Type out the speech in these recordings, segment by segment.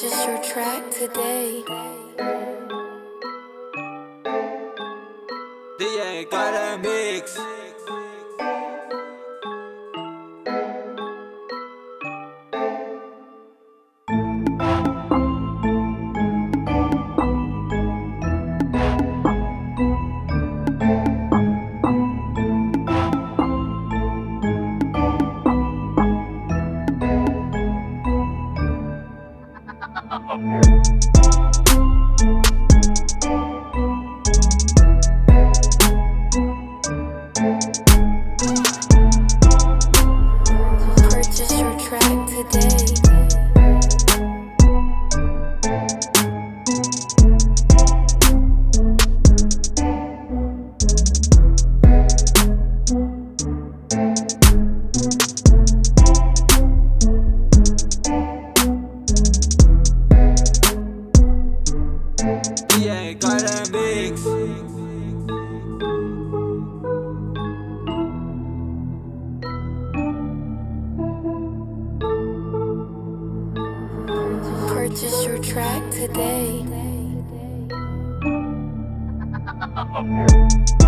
Purchase your track today. DJ Cara Mix. Track today. DJ Cara Purchase your track today.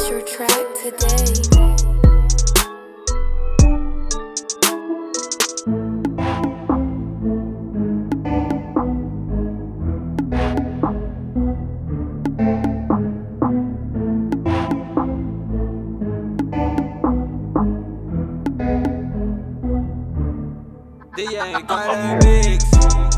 Purchase your track today. DJ Cara Mix.